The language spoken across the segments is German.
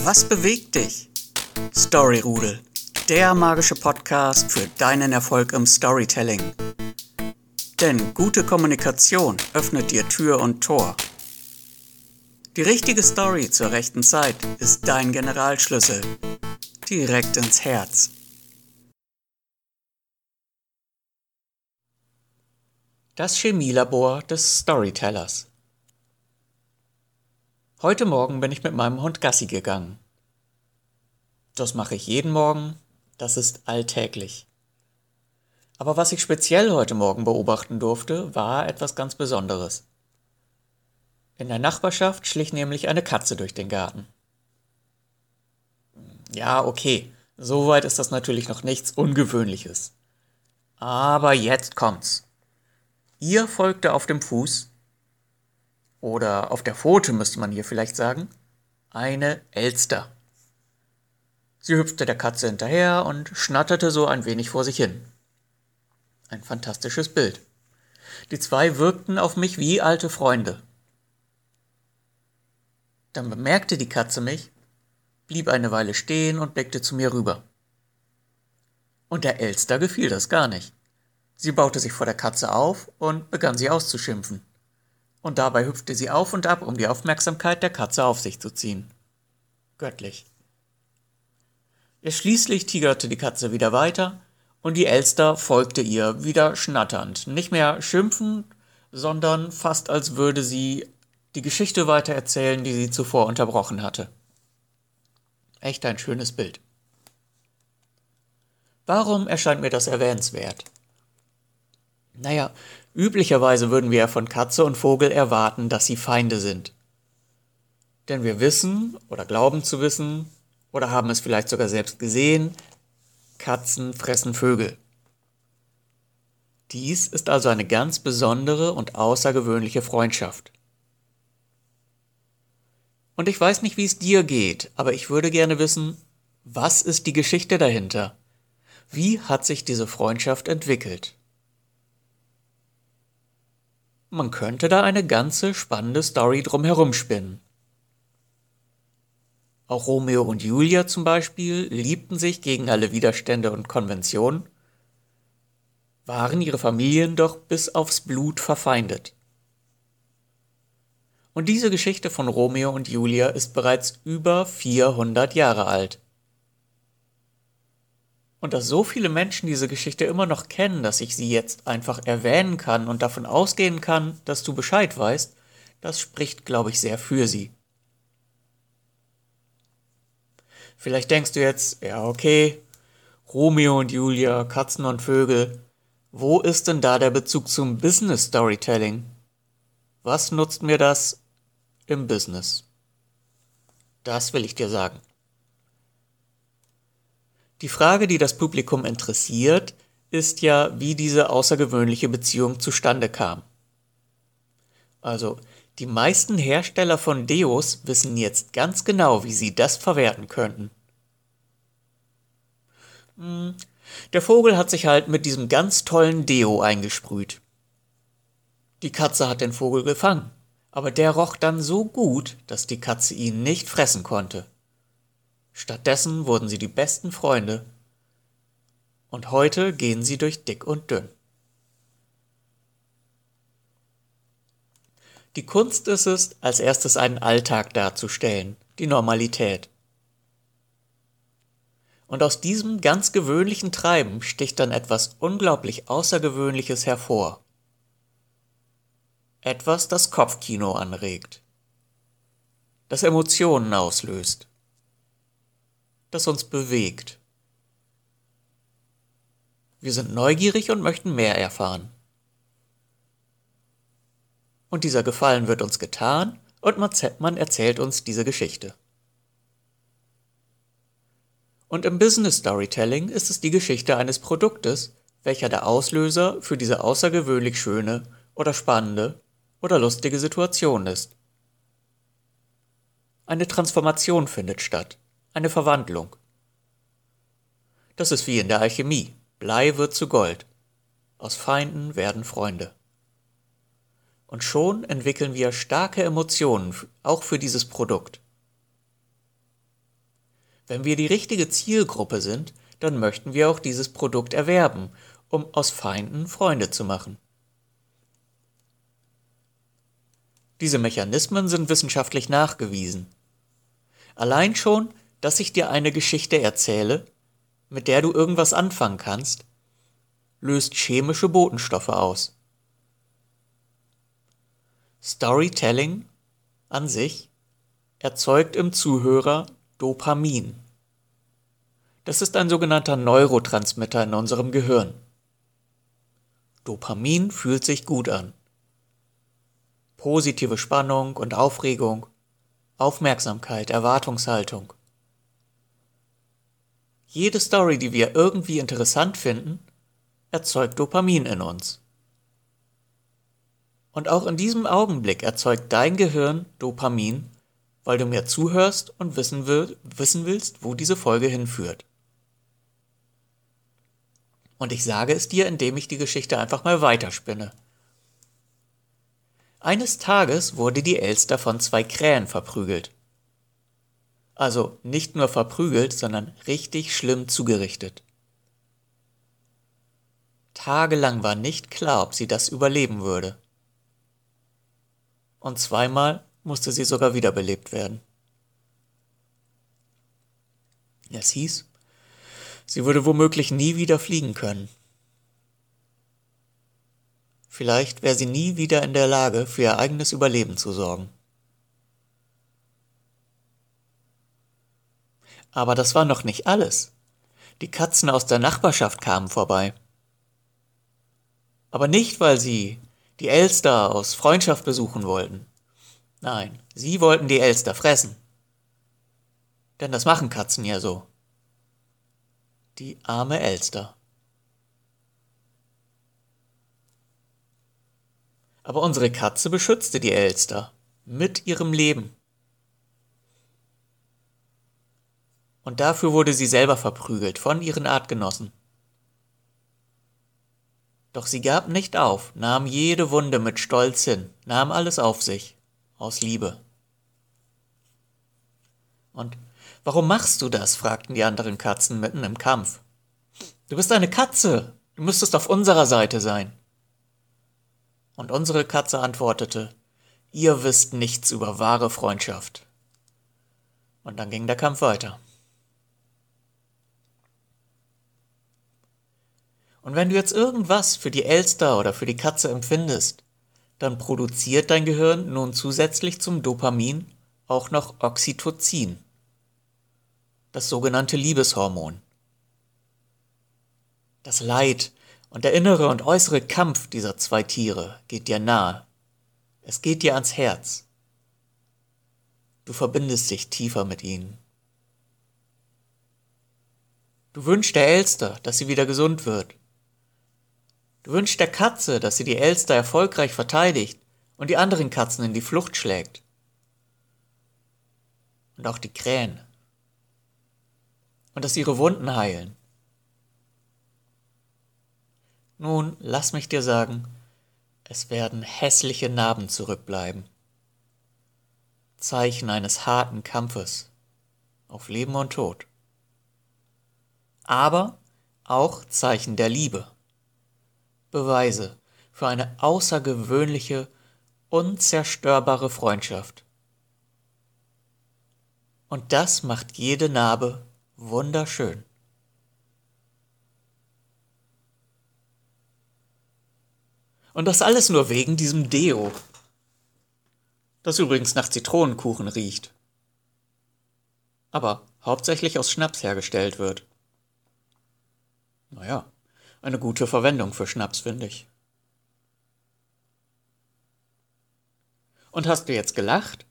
Was bewegt dich? Storyrudel, der magische Podcast für deinen Erfolg im Storytelling. Denn gute Kommunikation öffnet dir Tür und Tor. Die richtige Story zur rechten Zeit ist dein Generalschlüssel. Direkt ins Herz. Das Chemielabor des Storytellers. Heute Morgen bin ich mit meinem Hund Gassi gegangen. Das mache ich jeden Morgen, das ist alltäglich. Aber was ich speziell heute Morgen beobachten durfte, war etwas ganz Besonderes. In der Nachbarschaft schlich nämlich eine Katze durch den Garten. Ja, okay, soweit ist das natürlich noch nichts Ungewöhnliches. Aber jetzt kommt's. Ihr folgte auf dem Fuß oder auf der Pfote müsste man hier vielleicht sagen, eine Elster. Sie hüpfte der Katze hinterher und schnatterte so ein wenig vor sich hin. Ein fantastisches Bild. Die zwei wirkten auf mich wie alte Freunde. Dann bemerkte die Katze mich, blieb eine Weile stehen und blickte zu mir rüber. Und der Elster gefiel das gar nicht. Sie baute sich vor der Katze auf und begann sie auszuschimpfen und dabei hüpfte sie auf und ab, um die Aufmerksamkeit der Katze auf sich zu ziehen. Göttlich. Schließlich tigerte die Katze wieder weiter, und die Elster folgte ihr, wieder schnatternd, nicht mehr schimpfend, sondern fast als würde sie die Geschichte weitererzählen, die sie zuvor unterbrochen hatte. Echt ein schönes Bild. Warum erscheint mir das erwähnenswert? Naja, üblicherweise würden wir ja von Katze und Vogel erwarten, dass sie Feinde sind. Denn wir wissen oder glauben zu wissen oder haben es vielleicht sogar selbst gesehen, Katzen fressen Vögel. Dies ist also eine ganz besondere und außergewöhnliche Freundschaft. Und ich weiß nicht, wie es dir geht, aber ich würde gerne wissen, was ist die Geschichte dahinter? Wie hat sich diese Freundschaft entwickelt? Man könnte da eine ganze spannende Story drumherum spinnen. Auch Romeo und Julia zum Beispiel liebten sich gegen alle Widerstände und Konventionen, waren ihre Familien doch bis aufs Blut verfeindet. Und diese Geschichte von Romeo und Julia ist bereits über 400 Jahre alt. Und dass so viele Menschen diese Geschichte immer noch kennen, dass ich sie jetzt einfach erwähnen kann und davon ausgehen kann, dass du Bescheid weißt, das spricht, glaube ich, sehr für sie. Vielleicht denkst du jetzt, ja, okay, Romeo und Julia, Katzen und Vögel, wo ist denn da der Bezug zum Business Storytelling? Was nutzt mir das im Business? Das will ich dir sagen. Die Frage, die das Publikum interessiert, ist ja, wie diese außergewöhnliche Beziehung zustande kam. Also, die meisten Hersteller von Deos wissen jetzt ganz genau, wie sie das verwerten könnten. Hm, der Vogel hat sich halt mit diesem ganz tollen Deo eingesprüht. Die Katze hat den Vogel gefangen, aber der roch dann so gut, dass die Katze ihn nicht fressen konnte. Stattdessen wurden sie die besten Freunde. Und heute gehen sie durch dick und dünn. Die Kunst ist es, als erstes einen Alltag darzustellen, die Normalität. Und aus diesem ganz gewöhnlichen Treiben sticht dann etwas unglaublich Außergewöhnliches hervor. Etwas, das Kopfkino anregt, das Emotionen auslöst das uns bewegt. Wir sind neugierig und möchten mehr erfahren. Und dieser Gefallen wird uns getan und man erzählt uns diese Geschichte. Und im Business Storytelling ist es die Geschichte eines Produktes, welcher der Auslöser für diese außergewöhnlich schöne oder spannende oder lustige Situation ist. Eine Transformation findet statt eine Verwandlung. Das ist wie in der Alchemie. Blei wird zu Gold. Aus Feinden werden Freunde. Und schon entwickeln wir starke Emotionen auch für dieses Produkt. Wenn wir die richtige Zielgruppe sind, dann möchten wir auch dieses Produkt erwerben, um aus Feinden Freunde zu machen. Diese Mechanismen sind wissenschaftlich nachgewiesen. Allein schon, dass ich dir eine Geschichte erzähle, mit der du irgendwas anfangen kannst, löst chemische Botenstoffe aus. Storytelling an sich erzeugt im Zuhörer Dopamin. Das ist ein sogenannter Neurotransmitter in unserem Gehirn. Dopamin fühlt sich gut an. Positive Spannung und Aufregung, Aufmerksamkeit, Erwartungshaltung. Jede Story, die wir irgendwie interessant finden, erzeugt Dopamin in uns. Und auch in diesem Augenblick erzeugt dein Gehirn Dopamin, weil du mir zuhörst und wissen, will, wissen willst, wo diese Folge hinführt. Und ich sage es dir, indem ich die Geschichte einfach mal weiterspinne. Eines Tages wurde die Elster von zwei Krähen verprügelt. Also nicht nur verprügelt, sondern richtig schlimm zugerichtet. Tagelang war nicht klar, ob sie das überleben würde und zweimal musste sie sogar wiederbelebt werden. Es hieß, sie würde womöglich nie wieder fliegen können. Vielleicht wäre sie nie wieder in der Lage, für ihr eigenes Überleben zu sorgen. Aber das war noch nicht alles. Die Katzen aus der Nachbarschaft kamen vorbei. Aber nicht, weil sie die Elster aus Freundschaft besuchen wollten. Nein, sie wollten die Elster fressen. Denn das machen Katzen ja so. Die arme Elster. Aber unsere Katze beschützte die Elster mit ihrem Leben. Und dafür wurde sie selber verprügelt von ihren Artgenossen. Doch sie gab nicht auf, nahm jede Wunde mit Stolz hin, nahm alles auf sich, aus Liebe. Und warum machst du das? fragten die anderen Katzen mitten im Kampf. Du bist eine Katze, du müsstest auf unserer Seite sein. Und unsere Katze antwortete, ihr wisst nichts über wahre Freundschaft. Und dann ging der Kampf weiter. Und wenn du jetzt irgendwas für die Elster oder für die Katze empfindest, dann produziert dein Gehirn nun zusätzlich zum Dopamin auch noch Oxytocin, das sogenannte Liebeshormon. Das Leid und der innere und äußere Kampf dieser zwei Tiere geht dir nahe. Es geht dir ans Herz. Du verbindest dich tiefer mit ihnen. Du wünschst der Elster, dass sie wieder gesund wird Du wünschst der Katze, dass sie die Elster erfolgreich verteidigt und die anderen Katzen in die Flucht schlägt. Und auch die Krähen. Und dass ihre Wunden heilen. Nun, lass mich dir sagen, es werden hässliche Narben zurückbleiben. Zeichen eines harten Kampfes auf Leben und Tod. Aber auch Zeichen der Liebe. Beweise für eine außergewöhnliche, unzerstörbare Freundschaft. Und das macht jede Narbe wunderschön. Und das alles nur wegen diesem Deo, das übrigens nach Zitronenkuchen riecht, aber hauptsächlich aus Schnaps hergestellt wird. Naja, eine gute Verwendung für Schnaps, finde ich. Und hast du jetzt gelacht?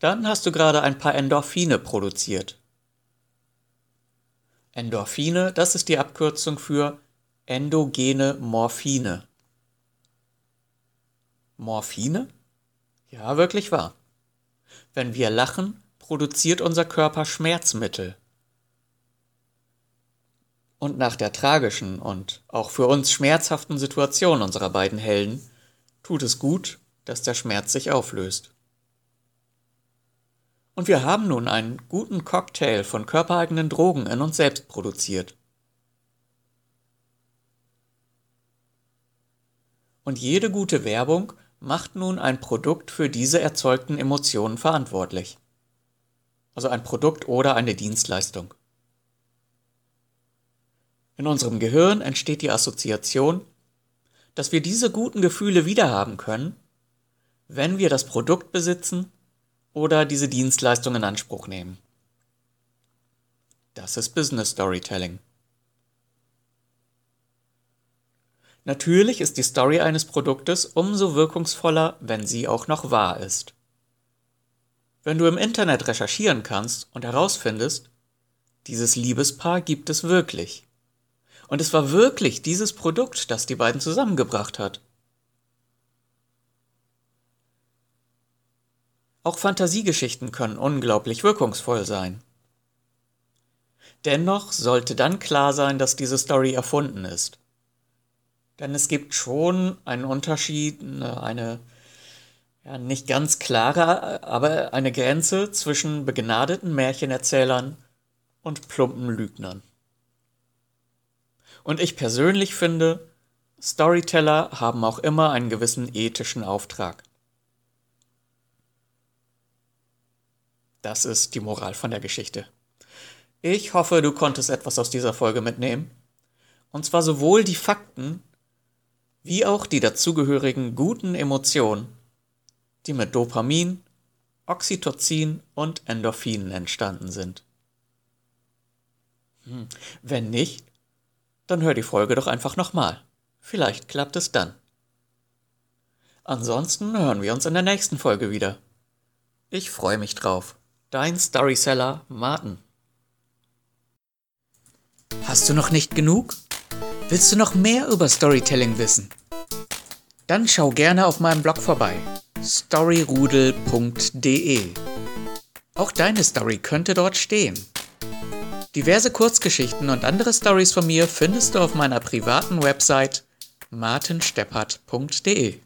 Dann hast du gerade ein paar Endorphine produziert. Endorphine, das ist die Abkürzung für endogene Morphine. Morphine? Ja, wirklich wahr. Wenn wir lachen, produziert unser Körper Schmerzmittel. Und nach der tragischen und auch für uns schmerzhaften Situation unserer beiden Helden tut es gut, dass der Schmerz sich auflöst. Und wir haben nun einen guten Cocktail von körpereigenen Drogen in uns selbst produziert. Und jede gute Werbung macht nun ein Produkt für diese erzeugten Emotionen verantwortlich. Also ein Produkt oder eine Dienstleistung. In unserem Gehirn entsteht die Assoziation, dass wir diese guten Gefühle wiederhaben können, wenn wir das Produkt besitzen oder diese Dienstleistung in Anspruch nehmen. Das ist Business Storytelling. Natürlich ist die Story eines Produktes umso wirkungsvoller, wenn sie auch noch wahr ist. Wenn du im Internet recherchieren kannst und herausfindest, dieses Liebespaar gibt es wirklich. Und es war wirklich dieses Produkt, das die beiden zusammengebracht hat. Auch Fantasiegeschichten können unglaublich wirkungsvoll sein. Dennoch sollte dann klar sein, dass diese Story erfunden ist. Denn es gibt schon einen Unterschied, eine ja, nicht ganz klare, aber eine Grenze zwischen begnadeten Märchenerzählern und plumpen Lügnern. Und ich persönlich finde, Storyteller haben auch immer einen gewissen ethischen Auftrag. Das ist die Moral von der Geschichte. Ich hoffe, du konntest etwas aus dieser Folge mitnehmen. Und zwar sowohl die Fakten wie auch die dazugehörigen guten Emotionen, die mit Dopamin, Oxytocin und Endorphinen entstanden sind. Hm. Wenn nicht, dann hör die Folge doch einfach nochmal. Vielleicht klappt es dann. Ansonsten hören wir uns in der nächsten Folge wieder. Ich freue mich drauf. Dein Storyseller Martin. Hast du noch nicht genug? Willst du noch mehr über Storytelling wissen? Dann schau gerne auf meinem Blog vorbei storyrudel.de. Auch deine Story könnte dort stehen. Diverse Kurzgeschichten und andere Stories von mir findest du auf meiner privaten Website martinsteppert.de.